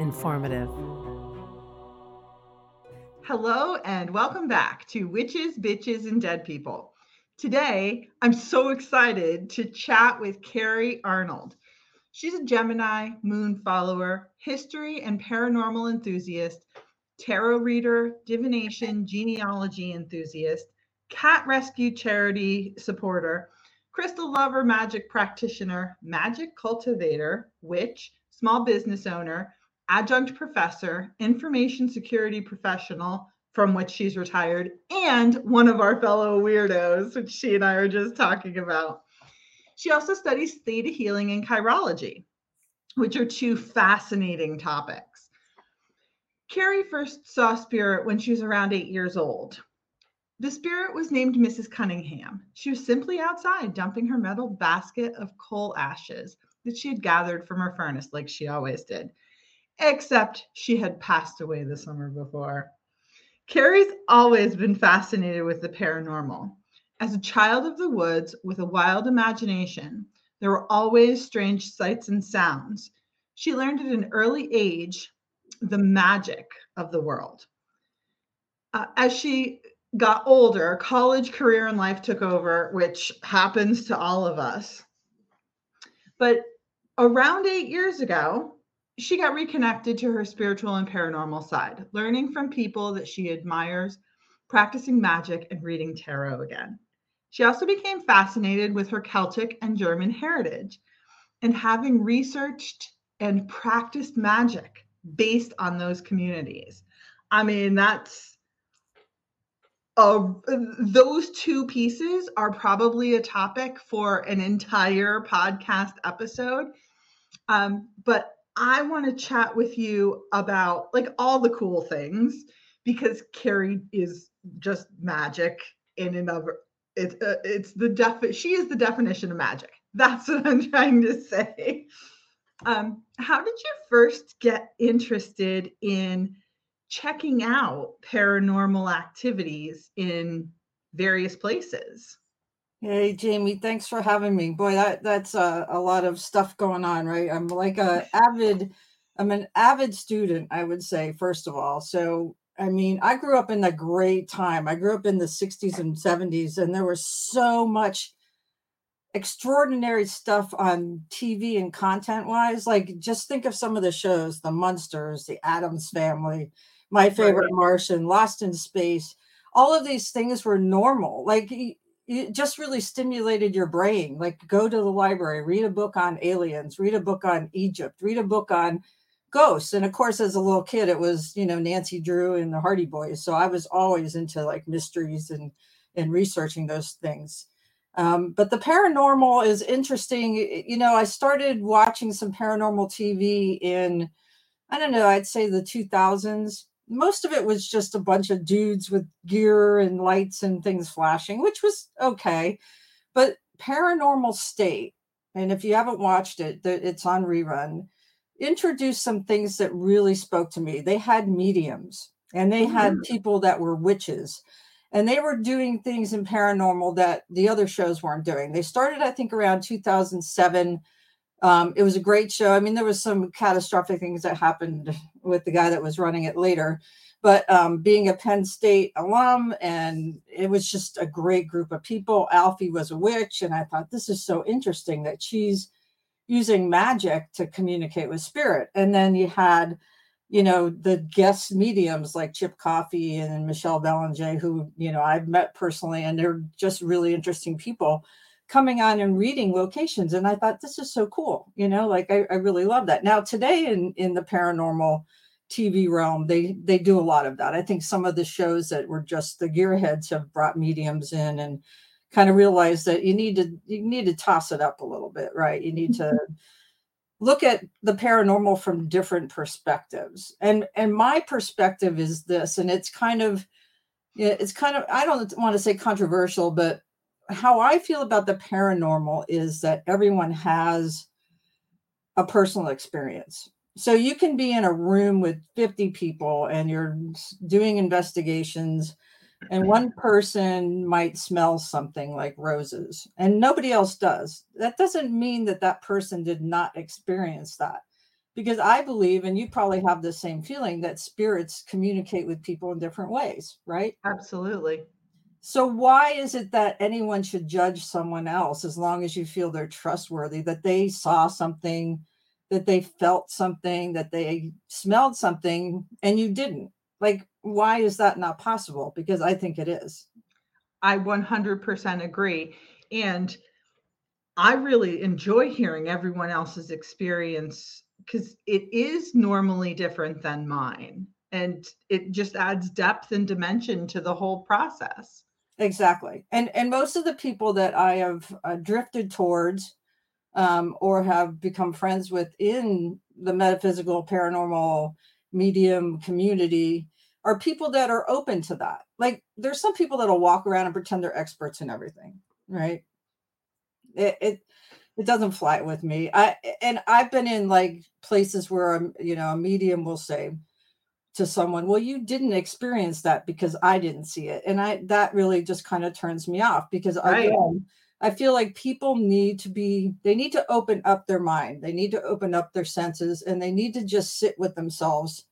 informative. Hello, and welcome back to Witches, Bitches, and Dead People. Today, I'm so excited to chat with Carrie Arnold. She's a Gemini moon follower, history and paranormal enthusiast, tarot reader, divination, genealogy enthusiast, cat rescue charity supporter, crystal lover, magic practitioner, magic cultivator, witch, small business owner, adjunct professor, information security professional, from which she's retired, and one of our fellow weirdos, which she and I are just talking about. She also studies theta healing and chirology, which are two fascinating topics. Carrie first saw Spirit when she was around eight years old. The spirit was named Mrs. Cunningham. She was simply outside dumping her metal basket of coal ashes that she had gathered from her furnace, like she always did, except she had passed away the summer before. Carrie's always been fascinated with the paranormal. As a child of the woods with a wild imagination, there were always strange sights and sounds. She learned at an early age the magic of the world. Uh, as she got older, college, career, and life took over, which happens to all of us. But around eight years ago, she got reconnected to her spiritual and paranormal side, learning from people that she admires, practicing magic, and reading tarot again. She also became fascinated with her Celtic and German heritage and having researched and practiced magic based on those communities. I mean, that's uh, those two pieces are probably a topic for an entire podcast episode. Um, but I want to chat with you about like all the cool things because Carrie is just magic in and of it's uh, it's the def she is the definition of magic. That's what I'm trying to say. Um, how did you first get interested in checking out paranormal activities in various places? Hey Jamie, thanks for having me. Boy, that that's a, a lot of stuff going on, right? I'm like a avid, I'm an avid student, I would say, first of all. So I mean, I grew up in a great time. I grew up in the 60s and 70s, and there was so much extraordinary stuff on TV and content wise. Like, just think of some of the shows The Munsters, The Addams Family, My Favorite. Martian, Lost in Space. All of these things were normal. Like, it just really stimulated your brain. Like, go to the library, read a book on aliens, read a book on Egypt, read a book on ghosts. And of course, as a little kid, it was, you know, Nancy Drew and the Hardy Boys. So I was always into like mysteries and and researching those things. Um, but the paranormal is interesting. You know, I started watching some paranormal TV in, I don't know, I'd say the 2000s. Most of it was just a bunch of dudes with gear and lights and things flashing, which was okay. But Paranormal State, and if you haven't watched it, it's on rerun introduced some things that really spoke to me. They had mediums and they had mm-hmm. people that were witches and they were doing things in paranormal that the other shows weren't doing. They started, I think, around 2007. Um, it was a great show. I mean, there was some catastrophic things that happened with the guy that was running it later, but um, being a Penn State alum, and it was just a great group of people. Eilfie was a witch, and I thought this is so interesting that she's using magic to communicate with spirit. And then you had, you know, the guest mediums like Chip Coffey and Michelle Belanger, who, you know, I've met personally, and they're just really interesting people coming on and reading locations. And I thought this is so cool, you know, like I, I really love that. Now today in in the paranormal TV realm, they they do a lot of that. I think some of the shows that were just the gearheads have brought mediums in and kind of realize that you need to you need to toss it up a little bit right you need to mm-hmm. look at the paranormal from different perspectives. And and my perspective is this, and it's kind of it's kind of I don't want to say controversial, but how I feel about the paranormal is that everyone has a personal experience. So you can be in a room with 50 people and you're doing investigations and one person might smell something like roses and nobody else does. That doesn't mean that that person did not experience that because i believe and you probably have the same feeling that spirits communicate with people in different ways right? Absolutely so why is it that anyone should judge someone else as long as you feel they're trustworthy that they saw something that they felt something that they smelled something and you didn't like why is that not possible? Because I think it is. I 100% agree. And I really enjoy hearing everyone else's experience because it is normally different than mine. And it just adds depth and dimension to the whole process. Exactly. And and most of the people that I have uh, drifted towards um, or have become friends with in the metaphysical paranormal medium community are people that are open to that. Like there's some people that'll walk around and pretend they're experts in everything, right? It it, it doesn't fly with me. I and I've been in like places where I'm, you know, a medium will say to someone, "Well, you didn't experience that because I didn't see it," and I that really just kind of turns me off because right. again, I feel like people need to be they need to open up their mind, they need to open up their senses, and they need to just sit with themselves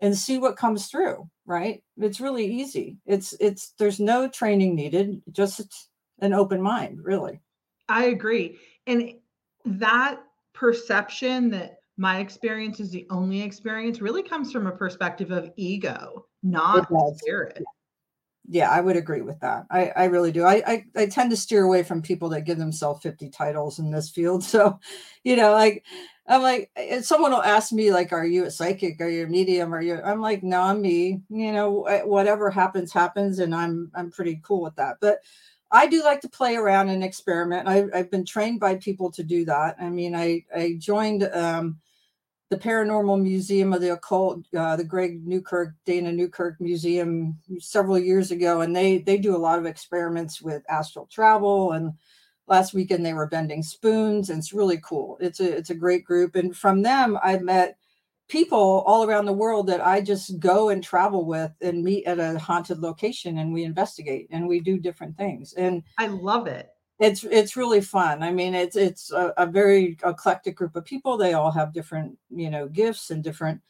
and see what comes through right? It's really easy. It's it's there's no training needed just an open mind really. I agree. And that perception that my experience is the only experience really comes from a perspective of ego not spirit yeah i would agree with that i i really do I, I i tend to steer away from people that give themselves 50 titles in this field so you know like I'm like, someone will ask me, like, are you a psychic? Are you a medium? Are you? I'm like, no, I'm me. You know, whatever happens, happens, and I'm I'm pretty cool with that. But I do like to play around and experiment. I, have been trained by people to do that. I mean, I I joined um, the Paranormal Museum of the Occult, uh, the Greg Newkirk, Dana Newkirk Museum several years ago, and they they do a lot of experiments with astral travel and last weekend they were bending spoons and it's really cool. It's a it's a great group and from them i've met people all around the world that i just go and travel with and meet at a haunted location and we investigate and we do different things and i love it it's it's really fun. I mean it's it's a, a very eclectic group of people. They all have different you know gifts and different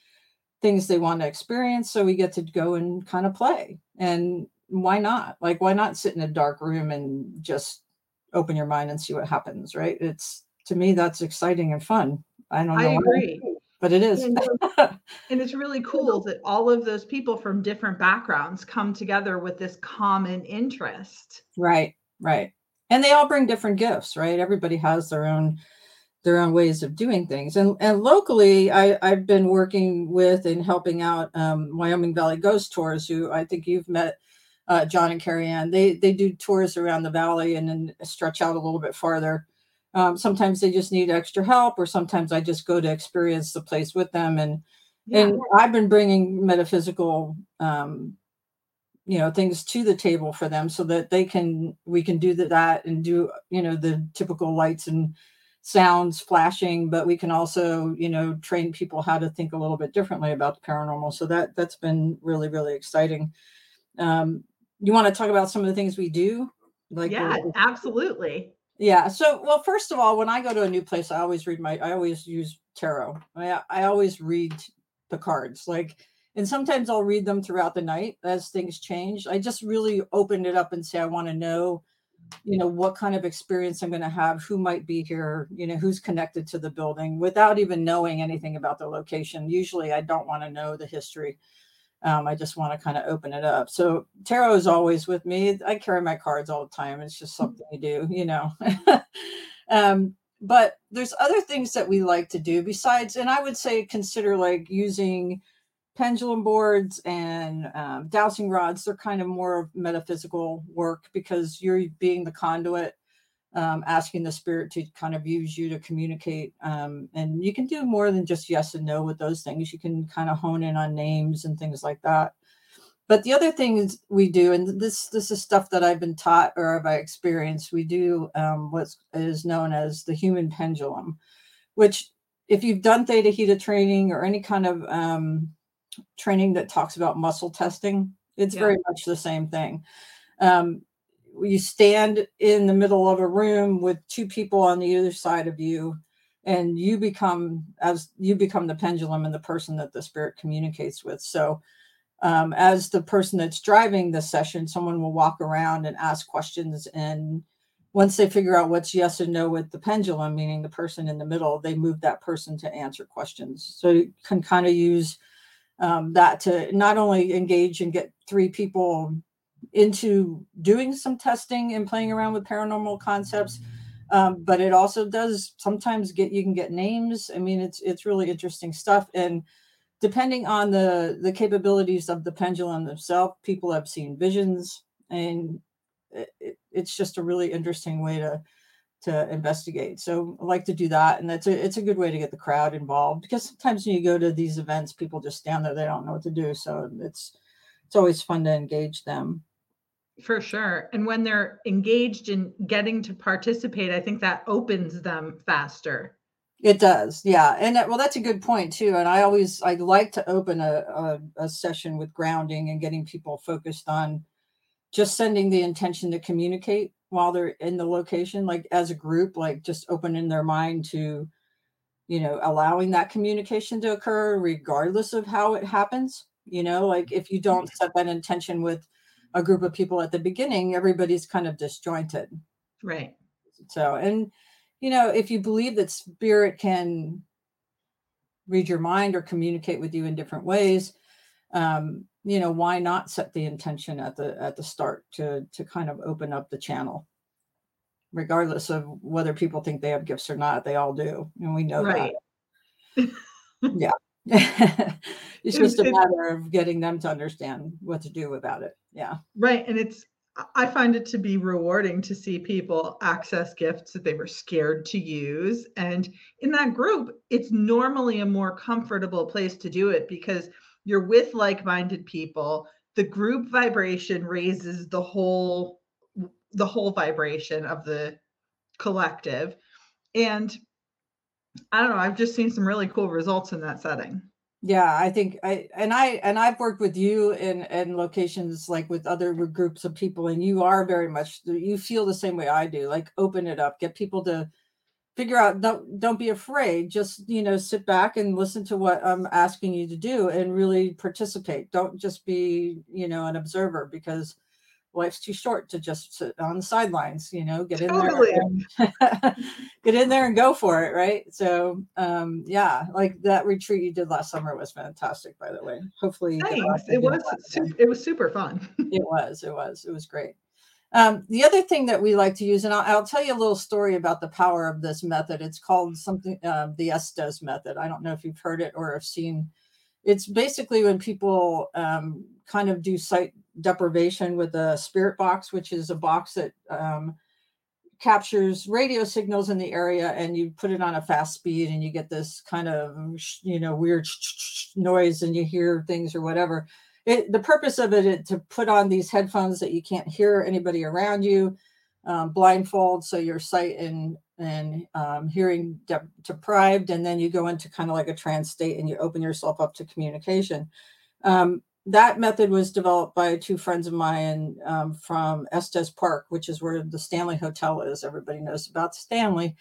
things they want to experience. So we get to go and kind of play. And why not? Like why not sit in a dark room and just open your mind and see what happens right? It's to me that's exciting and fun. I don't know i agree. but it is. And, and it's really cool that all of those people from different backgrounds come together with this common interest. Right right and they all bring different gifts right everybody has their own their own ways of doing things and and locally i i've been working with and helping out um, wyoming valley ghost tours who i think you've met uh, John and Carrie Ann. They they do tours around the valley and then stretch out a little bit farther. Um, sometimes they just need extra help, or sometimes I just go to experience the place with them. And yeah. and I've been bringing metaphysical, um, you know, things to the table for them so that they can we can do that and do you know the typical lights and sounds flashing but we can also you know train people how to think a little bit differently about the paranormal so that that's been really really exciting um, you want to talk about some of the things we do? Like yeah, absolutely. Yeah. So, well, first of all, when I go to a new place, I always read my, I always use tarot. I, I always read the cards. Like, and sometimes I'll read them throughout the night as things change. I just really open it up and say, I want to know, you know, what kind of experience I'm going to have, who might be here, you know, who's connected to the building without even knowing anything about the location. Usually I don't want to know the history. Um, I just want to kind of open it up. So tarot is always with me. I carry my cards all the time. It's just mm. something you do, you know. um, but there's other things that we like to do besides, and I would say consider like using pendulum boards and um, dowsing rods. They're kind of more metaphysical work because you're being the conduit um, asking the spirit to kind of use you to communicate. Um, and you can do more than just yes and no with those things. You can kind of hone in on names and things like that. But the other things we do, and this this is stuff that I've been taught or have I experienced, we do um, what is known as the human pendulum, which if you've done theta healing training or any kind of um, training that talks about muscle testing, it's yeah. very much the same thing. Um, you stand in the middle of a room with two people on the other side of you and you become as you become the pendulum and the person that the spirit communicates with so um, as the person that's driving the session someone will walk around and ask questions and once they figure out what's yes and no with the pendulum meaning the person in the middle they move that person to answer questions so you can kind of use um, that to not only engage and get three people into doing some testing and playing around with paranormal concepts um, but it also does sometimes get you can get names. I mean it's it's really interesting stuff. And depending on the the capabilities of the pendulum themselves people have seen visions and it, it's just a really interesting way to to investigate so i like to do that and that's a it's a good way to get the crowd involved because sometimes when you go to these events people just stand there they don't know what to do so it's it's always fun to engage them for sure. And when they're engaged in getting to participate, I think that opens them faster. It does. Yeah. And that, well, that's a good point too. And I always, I like to open a, a, a session with grounding and getting people focused on just sending the intention to communicate while they're in the location, like as a group, like just opening their mind to, you know, allowing that communication to occur regardless of how it happens. You know, like if you don't set that intention with, a group of people at the beginning, everybody's kind of disjointed. Right. So, and you know, if you believe that spirit can read your mind or communicate with you in different ways, um, you know, why not set the intention at the at the start to to kind of open up the channel, regardless of whether people think they have gifts or not. They all do, and we know right. that. yeah. it's just a matter of getting them to understand what to do about it. Yeah. Right. And it's, I find it to be rewarding to see people access gifts that they were scared to use. And in that group, it's normally a more comfortable place to do it because you're with like minded people. The group vibration raises the whole the whole vibration of the collective and I don't know. I've just seen some really cool results in that setting. Yeah, I think I and I and I've worked with you in in locations like with other groups of people, and you are very much you feel the same way I do. Like open it up, get people to figure out. Don't don't be afraid. Just you know, sit back and listen to what I'm asking you to do, and really participate. Don't just be you know an observer because life's too short to just sit on the sidelines you know get in totally. there and, get in there and go for it right so um yeah like that retreat you did last summer was fantastic by the way hopefully Thanks. it was su- it was super fun it was it was it was great um, the other thing that we like to use, and I'll, I'll, tell you a little story about the power of this method. It's called something, uh, the Estes method. I don't know if you've heard it or have seen. It's basically when people um, kind of do sight deprivation with a spirit box, which is a box that um, captures radio signals in the area and you put it on a fast speed and you get this kind of you know weird noise and you hear things or whatever it, the purpose of it is to put on these headphones that you can't hear anybody around you um, blindfold so your sight and and um, hearing de- deprived and then you go into kind of like a trance state and you open yourself up to communication um, that method was developed by two friends of mine um, from Estes Park, which is where the Stanley Hotel is. Everybody knows about Stanley.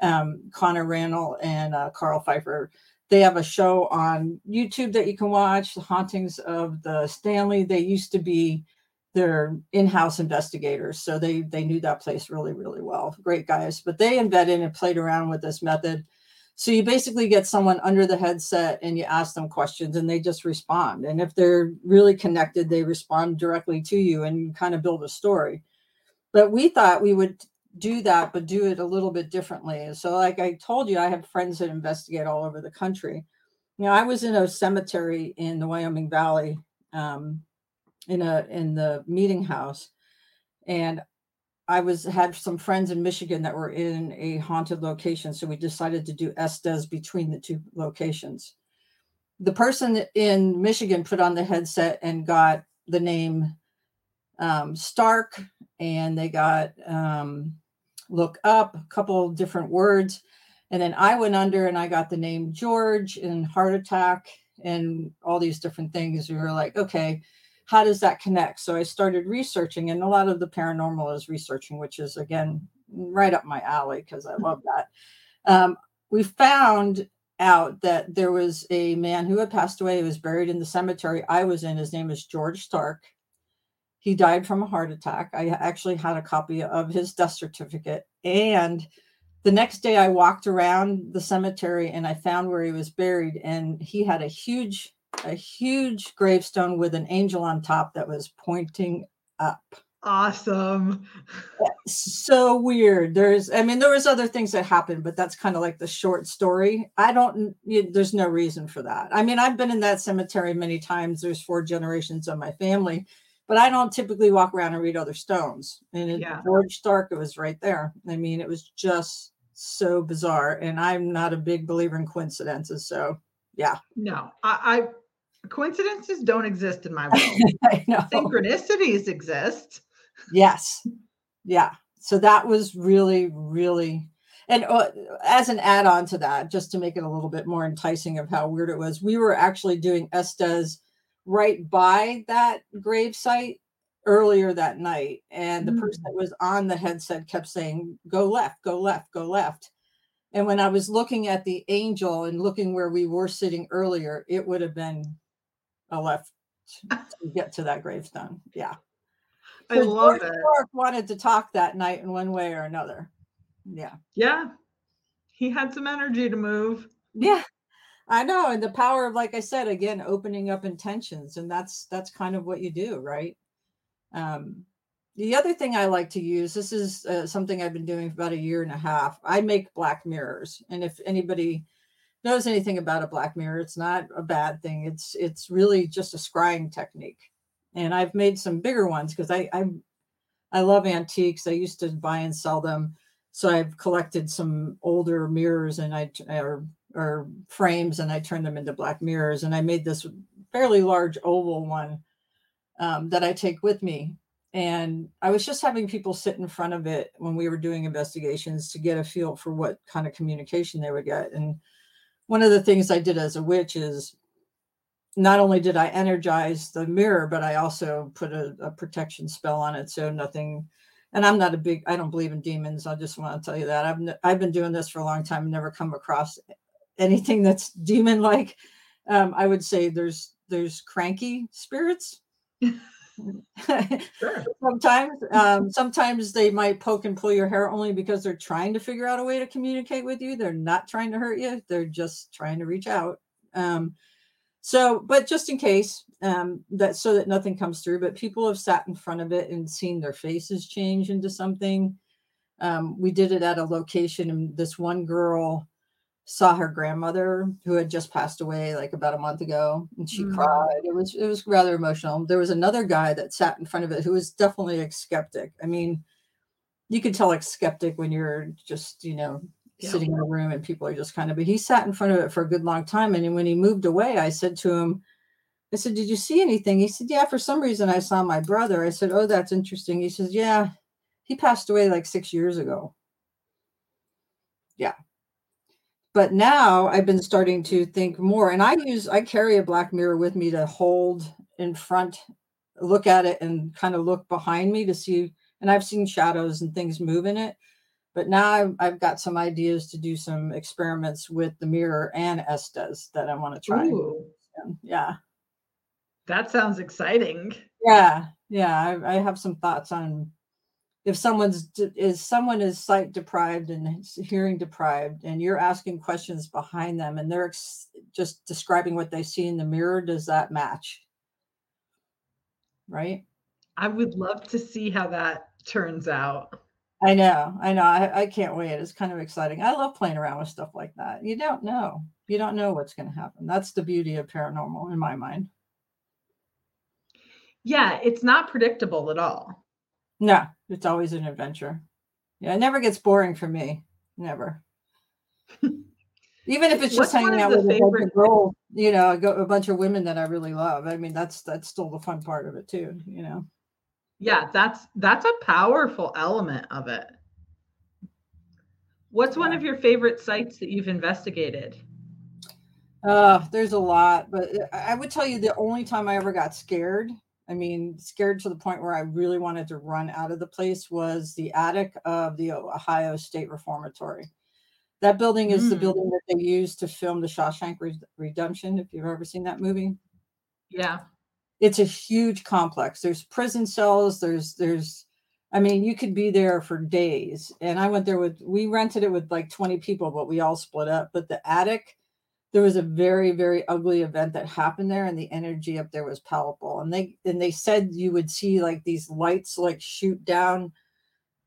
Um, Connor Randall and uh, Karl Pfitzer. They have a show on YouTube that you can watch, The Hauntings of the Stanley. They used to be their in-house investigators, so they they knew that place really, really well. Great guys, but they invented and played around with this method so you basically get someone under the headset and you ask them questions and they just respond. And if they're really connected, they respond directly to you and kind of build a story. But we thought we would do that, but do it a little bit differently. So, like I told you, I have friends that investigate all over the country. You know, I was in a cemetery in the Wyoming Valley, um, in a in the meeting house, and I was had some friends in Michigan that were in a haunted location, so we decided to do Estes between the two locations. The person in Michigan put on the headset and got the name um, Stark, and they got um, look up a couple different words, and then I went under and I got the name George and heart attack and all these different things. We were like, okay, how does that connect? So I started researching, and a lot of the paranormal is researching, which is again right up my alley because I love that. Um, we found out that there was a man who had passed away, who was buried in the cemetery I was in. His name is George Stark. He died from a heart attack. I actually had a copy of his death certificate. And the next day, I walked around the cemetery and I found where he was buried, and he had a huge a huge gravestone with an angel on top that was pointing up. Awesome. so weird. There's, I mean, there was other things that happened, but that's kind of like the short story. I don't, you, there's no reason for that. I mean, I've been in that cemetery many times. There's four generations of my family, but I don't typically walk around and read other stones. And it, yeah. George Stark, it was right there. I mean, it was just so bizarre. And I'm not a big believer in coincidences. So yeah. No, I, coincidences don't exist in my world. I. Synchronicities exist. Yes. Yeah. So that was really, really, and uh, as an add on to that, just to make it a little bit more enticing of how weird it was, we were actually doing Estes right by that grave site earlier that night. And the mm. person that was on the headset kept saying, go left, go left, go left. And when I was looking at the angel and looking where we were sitting earlier, it would have been a left to get to that gravestone. Yeah. I love George it. Clark wanted to talk that night in one way or another. Yeah. Yeah. He had some energy to move. Yeah. I know. And the power of, like I said, again, opening up intentions. And that's that's kind of what you do, right? Um, the other thing I like to use, this is uh, something I've been doing for about a year and a half. I make black mirrors. And if anybody knows anything about a black mirror, it's not a bad thing. It's it's really just a scrying technique. And I've made some bigger ones because I I I love antiques. I used to buy and sell them. So I've collected some older mirrors and I or or frames and I turned them into black mirrors. And I made this fairly large oval one um, that I take with me. And I was just having people sit in front of it when we were doing investigations to get a feel for what kind of communication they would get. And one of the things I did as a witch is not only did I energize the mirror, but I also put a, a, protection spell on it so nothing. And I'm not a big, I don't believe in demons. I just want to tell you that I've I've been doing this for a long time, never come across anything that's demon like. Um, I would say there's there's cranky spirits. sure. sometimes um, sometimes they might poke and pull your hair only because they're trying to figure out a way to communicate with you they're not trying to hurt you they're just trying to reach out um, so but just in case um, that so that nothing comes through but people have sat in front of it and seen their faces change into something um, we did it at a location and this one girl saw her grandmother who had just passed away like about a month ago and she mm. cried. It was it was rather emotional. There was another guy that sat in front of it who was definitely a skeptic. I mean you can tell like skeptic when you're just you know yeah. sitting in a room and people are just kind of but he sat in front of it for a good long time and when he moved away i said to him i said did you see anything? He said yeah for some reason i saw my brother. I said oh that's interesting. He says yeah he passed away like six years ago. Yeah but now I've been starting to think more and I use I carry a black mirror with me to hold in front look at it and kind of look behind me to see and I've seen shadows and things move in it but now I've, I've got some ideas to do some experiments with the mirror and Estes that I want to try. Yeah. That sounds exciting. Yeah. Yeah. I, I have some thoughts on if someone's is someone is sight deprived and hearing deprived and you're asking questions behind them and they're ex- just describing what they see in the mirror does that match? Right? I would love to see how that turns out. I know i know I, I can't wait it's kind of exciting i love playing around with stuff like that you don't know you don't know what's going to happen that's the beauty of paranormal in my mind. Yeah it's not predictable at all No, it's always an adventure. Yeah, it never gets boring for me. Never. Even if it's just What's hanging out with a bunch favorite- of girls, you know, a bunch of women that I really love. I mean, that's that's still the fun part of it too, you know. Yeah, that's that's a powerful element of it. What's one of your favorite sites that you've investigated? Uh, there's a lot, but uh, I would tell you the only time I ever got scared, I mean, scared to the point where I really wanted to run out of the place was the attic of the Ohio State Reformatory. That building is the Mm. building that they used to film the Shawshank Redemption, if you've ever seen that movie. Yeah. It's a huge complex. There's prison cells, there's there's I mean, you could be there for days. And I went there with we rented it with like 20 people, but we all split up. But the attic there was a very very ugly event that happened there and the energy up there was palpable and they and they said you would see like these lights like shoot down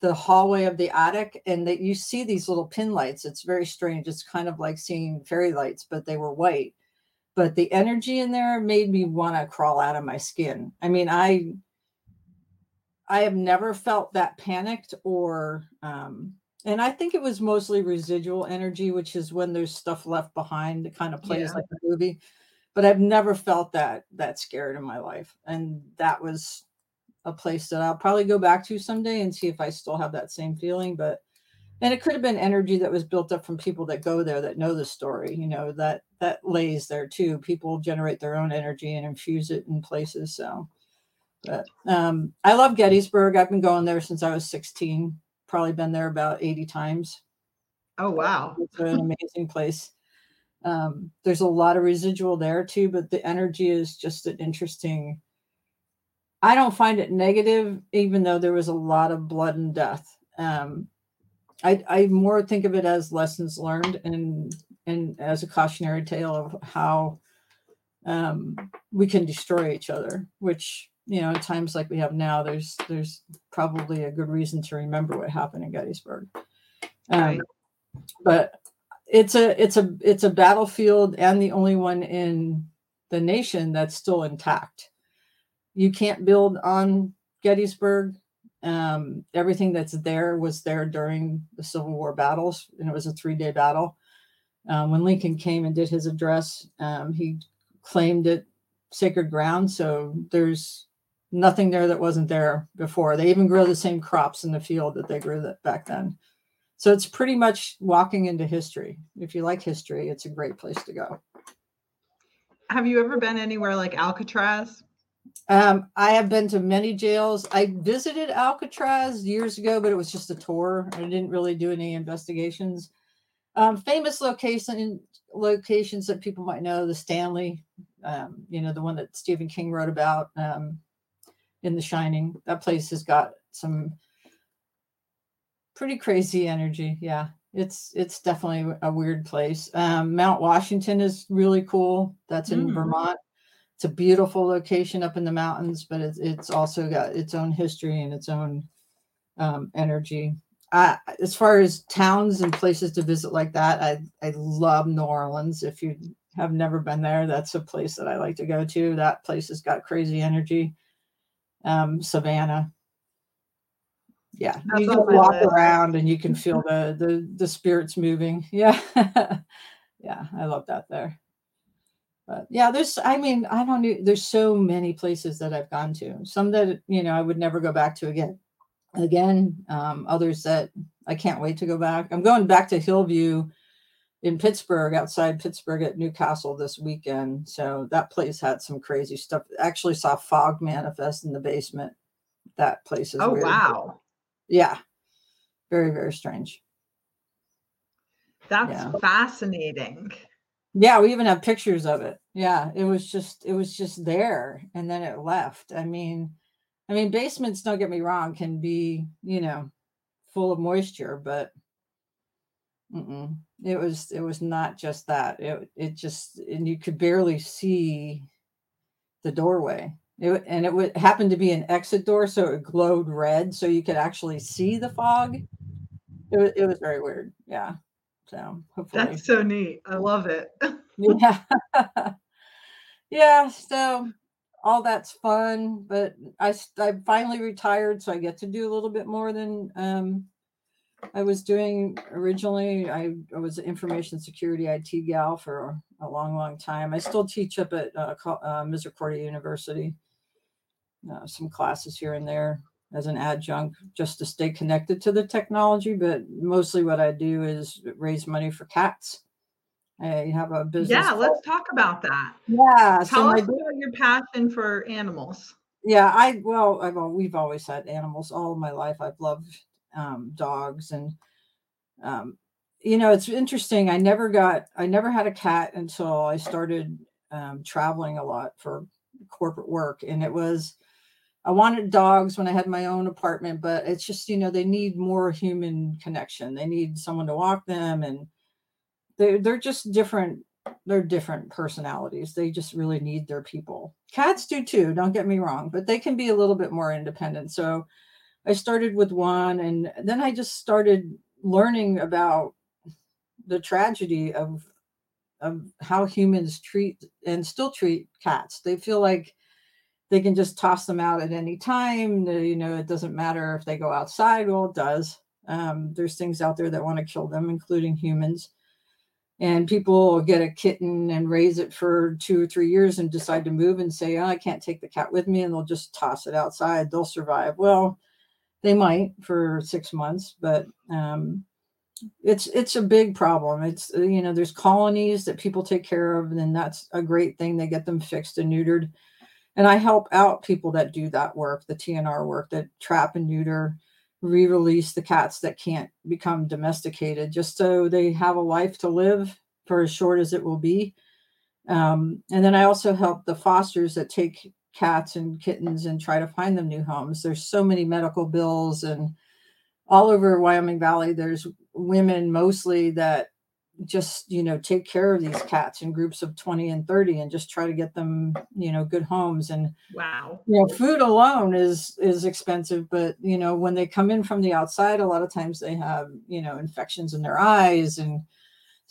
the hallway of the attic and that you see these little pin lights. It's very strange. It's kind of like seeing fairy lights but they were white. But the energy in there made me want to crawl out of my skin. I mean i i have never felt that panicked or um and I think it was mostly residual energy, which is when there's stuff left behind that kind of plays Yeah. like a movie. But I've never felt that that scared in my life. And that was a place that I'll probably go back to someday and see if I still have that same feeling. But and it could have been energy that was built up from people that go there that know the story, you know, that that lays there too. People generate their own energy and infuse it in places. So but um I love Gettysburg. I've been going there since I was 16 probably been there about 80 times. Oh wow. It's an amazing place. Um, there's a lot of residual there too, but the energy is just an interesting. I don't find it negative, even though there was a lot of blood and death. Um, I, I more think of it as lessons learned and and as a cautionary tale of how um, we can destroy each other, which you know, at times like we have now, there's there's probably a good reason to remember what happened in Gettysburg. Um, Right. But it's a it's a it's a battlefield and the only one in the nation that's still intact. You can't build on Gettysburg. Um, everything that's there was there during the Civil War battles, and it was a three day battle. Um, when Lincoln came and did his address, um, he claimed it sacred ground. So there's nothing there that wasn't there before. They even grow the same crops in the field that they grew that back then. So it's pretty much walking into history. If you like history, it's a great place to go. Have you ever been anywhere like Alcatraz? Um, I have been to many jails. I visited Alcatraz years ago, but it was just a tour. I didn't really do any investigations. Um, famous location locations that people might know: the Stanley, um, you know, the one that Stephen King wrote about um, in The Shining. That place has got some pretty crazy energy. Yeah, it's it's definitely a weird place. Um, Mount Washington is really cool. That's in Mm. Vermont. It's a beautiful location up in the mountains, but it's it's also got its own history and its own um, energy. I, as far as towns and places to visit like that, I I love New Orleans. If you have never been there, that's a place that I like to go to. That place has got crazy energy. Um, Savannah. Yeah, That's you just walk list. around and you can feel the the the spirits moving. Yeah, yeah, I love that there. But yeah, there's I mean I don't know. There's so many places that I've gone to. Some that you know I would never go back to again. Again, um, others that I can't wait to go back. I'm going back to Hillview in Pittsburgh, outside Pittsburgh at Newcastle this weekend. So that place had some crazy stuff. Actually saw fog manifest in the basement. That place is Oh weird. wow. Yeah. Very, very strange. That's Yeah. fascinating. Yeah, we even have pictures of it. Yeah, it was just it was just there and then it left. I mean, I mean basements, don't get me wrong, can be, you know, full of moisture, but mm-mm, it was it was not just that. It it just and you could barely see the doorway. It, and it would happen to be an exit door, so it glowed red, so you could actually see the fog. It was it was very weird. Yeah. So hopefully That's so neat. I love it. yeah. yeah. So all that's fun, but I I finally retired, so I get to do a little bit more than um, I was doing originally. I, I was an information security IT gal for a long, long time. I still teach up at uh, uh, Misericordia University, uh, some classes here and there as an adjunct just to stay connected to the technology. But mostly what I do is raise money for cats. I have a business. Yeah, let's talk about that. Yeah. Tell so us about your passion for animals. Yeah, I well, I've we've always had animals all of my life. I've loved um, dogs and um, you know it's interesting. I never got I never had a cat until I started um, traveling a lot for corporate work, and it was I wanted dogs when I had my own apartment, but it's just you know they need more human connection. They need someone to walk them and they're they're just different they're different personalities they just really need their people cats do too don't get me wrong but they can be a little bit more independent so i started with one and then i just started learning about the tragedy of of how humans treat and still treat cats. They feel like they can just toss them out at any time. You know it doesn't matter if they go outside. Well it does. Um, there's things out there that want to kill them including humans. And people get a kitten and raise it for two or three years and decide to move and say, oh, I can't take the cat with me, and they'll just toss it outside. They'll survive. Well, they might for six months, but um, it's it's a big problem. It's uh, you know there's colonies that people take care of, and that's a great thing. They get them fixed and neutered, and I help out people that do that work, the TNR work, that trap and neuter re-release the cats that can't become domesticated just so they have a life to live for as short as it will be um, and then i also help the fosters that take cats and kittens and try to find them new homes. There's so many medical bills and all over wyoming valley there's women mostly that just you know take care of these cats in groups of 20 and 30 and just try to get them you know good homes. And wow. you know food alone is is expensive but you know when they come in from the outside a lot of times they have you know infections in their eyes and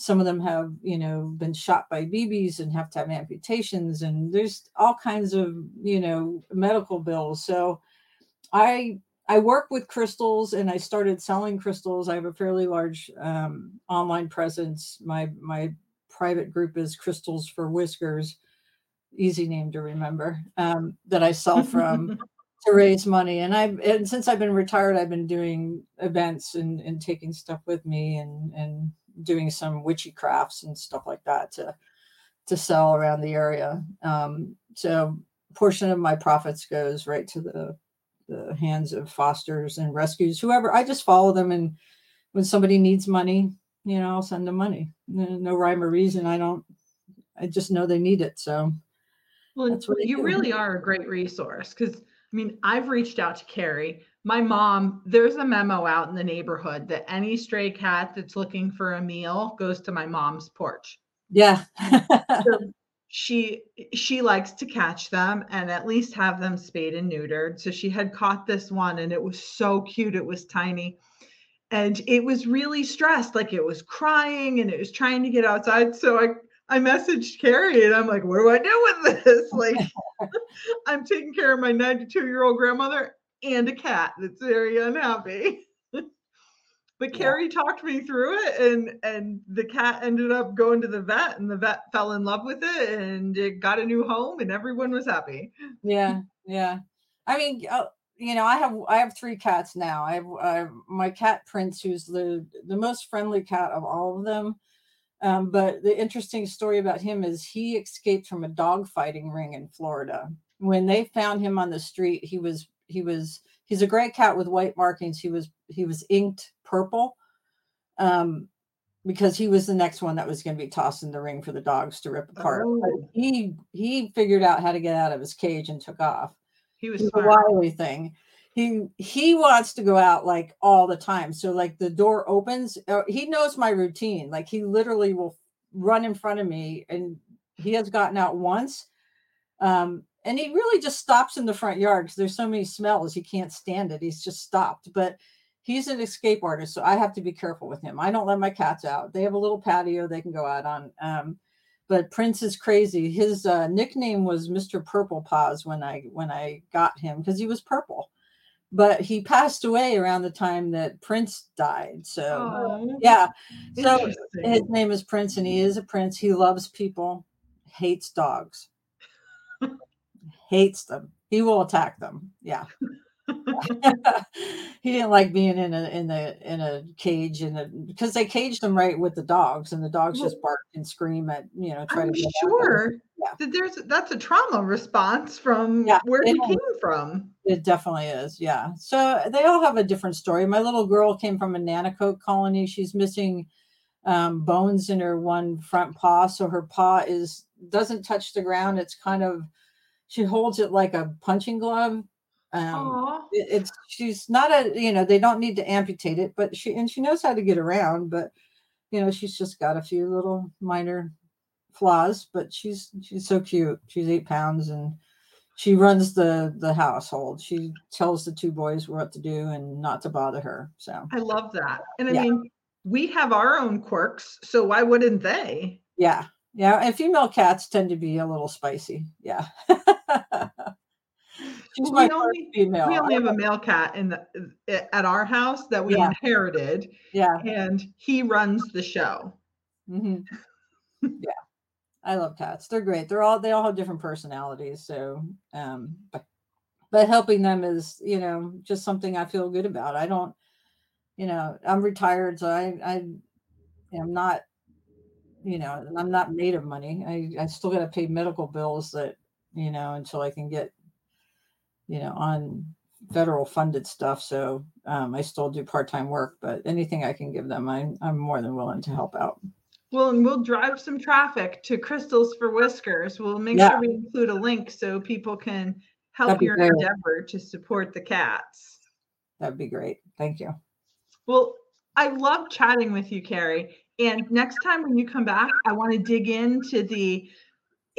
some of them have you know been shot by bb's and have to have amputations and there's all kinds of you know medical bills so i I work with crystals and I started selling crystals. I have a fairly large um, online presence. My my private group is Crystals for Whiskers, easy name to remember, um, that I sell from to raise money. And I've and since I've been retired, I've been doing events and, and taking stuff with me and and doing some witchy crafts and stuff like that to to sell around the area. Um, so portion of my profits goes right to the the hands of fosters and rescues, whoever. I just follow them, and when somebody needs money, you know, I'll send them money. No rhyme or reason. I don't. I just know they need it. So, well, you do. really are a great resource because I mean, I've reached out to Carrie. My mom, there's a memo out in the neighborhood that any stray cat that's looking for a meal goes to my mom's porch. Yeah. so she she likes to catch them and at least have them spayed and neutered so she had caught this one and it was so cute it was tiny and it was really stressed like it was crying and it was trying to get outside so i i messaged carrie and i'm like what do i do with this like i'm taking care of my 92 year old grandmother and a cat that's very unhappy but Carrie yeah. talked me through it and and the cat ended up going to the vet and the vet fell in love with it and it got a new home and everyone was happy. Yeah. Yeah. I mean, uh, you know, I have I have three cats now. I have, I have my cat Prince, who's the the most friendly cat of all of them. Um, but the interesting story about him is he escaped from a dog fighting ring in Florida. When they found him on the street, he was he was he's a gray cat with white markings. He was he was inked purple um, because he was the next one that was going to be tossed in the ring for the dogs to rip apart. Oh. He he figured out how to get out of his cage and took off. He was a wily thing. He he wants to go out like all the time. So like the door opens, uh, he knows my routine. Like he literally will run in front of me, and he has gotten out once. Um, and he really just stops in the front yard because there's so many smells he can't stand it. He's just stopped, but he's an escape artist, so I have to be careful with him. I don't let my cats out. They have a little patio they can go out on. Um, but Prince is crazy. His uh, nickname was Mr. Purple Paws when I when I got him because he was purple. But he passed away around the time that Prince died. So Oh, yeah, so his name is Prince, and he is a prince. He loves people, hates dogs, hates them. He will attack them. Yeah. he didn't like being in a in the in a cage in and because they caged him right with the dogs and the dogs Well- just bark and scream at you know try I'm to sure Yeah. that there's that's a trauma response from Yeah, where he came from. It definitely is. Yeah. So they all have a different story. My little girl came from a Nanticoke colony. She's missing um, bones in her one front paw. So her paw is doesn't touch the ground. It's kind of she holds it like a punching glove. Um, it- it's she's not a you know they don't need to amputate it, but she and she knows how to get around. But you know she's just got a few little minor flaws. But she's she's so cute. She's eight pounds and she runs the the household. She tells the two boys what to do and not to bother her. So I love that. And I Yeah. mean, we have our own quirks, so why wouldn't they? yeah, yeah. And female cats tend to be a little spicy. Yeah. She's my we only- female. We only have a male cat in the at our house that we Yeah. inherited, yeah. and he runs the show. hmm yeah, I love cats. They're great. They're all they all have different personalities. So, um, but but helping them is you know just something I feel good about. I don't, you know, I'm retired, so I I am not, you know, I'm not made of money. I I still got to pay medical bills that you know until I can get, you know, on federal funded stuff. So um, I still do part time work, but anything I can give them, I'm I'm more than willing to help out. Well, and we'll drive some traffic to Crystals for Whiskers. We'll make Yeah. sure we include a link so people can help your great. endeavor to support the cats. That'd be great. Thank you. Well, I love chatting with you, Carrie. And next time when you come back, I want to dig into the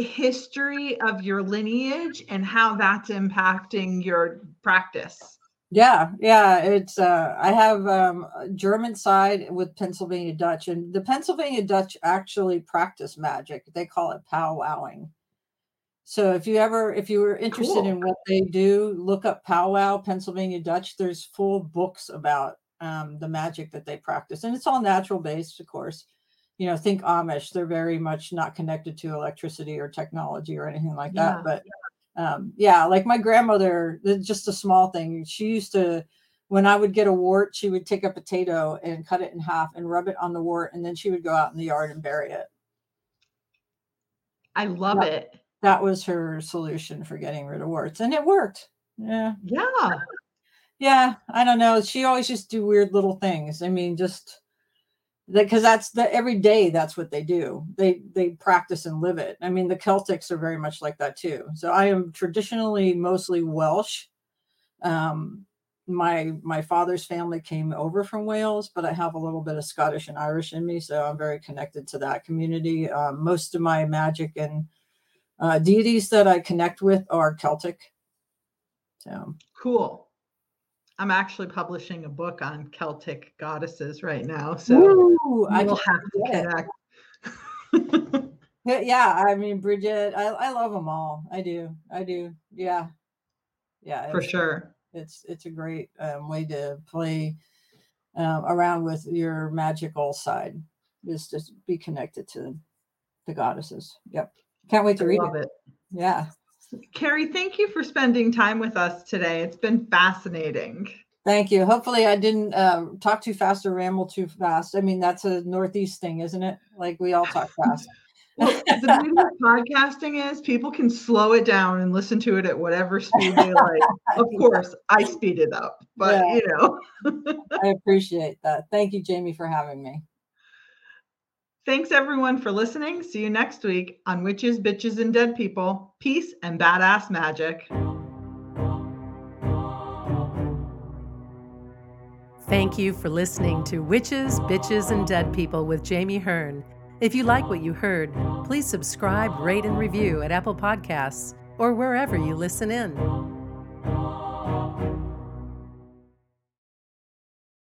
history of your lineage and how that's impacting your practice. Yeah, yeah. It's uh I have um German side with Pennsylvania Dutch, and the Pennsylvania Dutch actually practice magic. They call it powwowing. So if you ever if you were interested in what they do, look up powwow Pennsylvania Dutch. There's full books about um the magic that they practice. And it's all natural based, of course. You know, think Amish, they're very much not connected to electricity or technology or anything like Yeah. that. But um, yeah, like my grandmother, just a small thing. She used to, when I would get a wart, she would take a potato and cut it in half and rub it on the wart, and then she would go out in the yard and bury it. I love Yeah. it. That was her solution for getting rid of warts, and it worked. Yeah, Yeah. yeah. I don't know. She always just do weird little things. I mean, just because that's the every day. That's what they do. They they practice and live it. I mean, the Celtics are very much like that too. So I am traditionally mostly Welsh. Um, my my father's family came over from Wales, but I have a little bit of Scottish and Irish in me, so I'm very connected to that community. Um, most of my magic and uh, deities that I connect with are Celtic. So Cool. I'm actually publishing a book on Celtic goddesses right now. So Woo, I we'll have to connect. Yeah, yeah, I mean Bridget, I, I love them all. I do, I do. Yeah, yeah, For sure. it's it's a great um, way to play um, around with your magical side. Is just be connected to the goddesses. Yep, can't wait to I read love it. it. Yeah, Carrie, thank you for spending time with us today. It's been fascinating. thank you. Hopefully, I didn't uh, talk too fast or ramble too fast. I mean, that's a Northeast thing, isn't it? Like we all talk fast. Well, the beauty of podcasting is people can slow it down and listen to it at whatever speed they like. Of course, I speed it up, but Yeah. you know. I appreciate that. Thank you, Jamie, for having me. Thanks everyone for listening. See you next week on Witches, Bitches, and Dead People. Peace and badass magic. Thank you for listening to Witches, Bitches, and Dead People with Jamie Hearn. If you like what you heard, please subscribe, rate, and review at Apple Podcasts or wherever you listen in.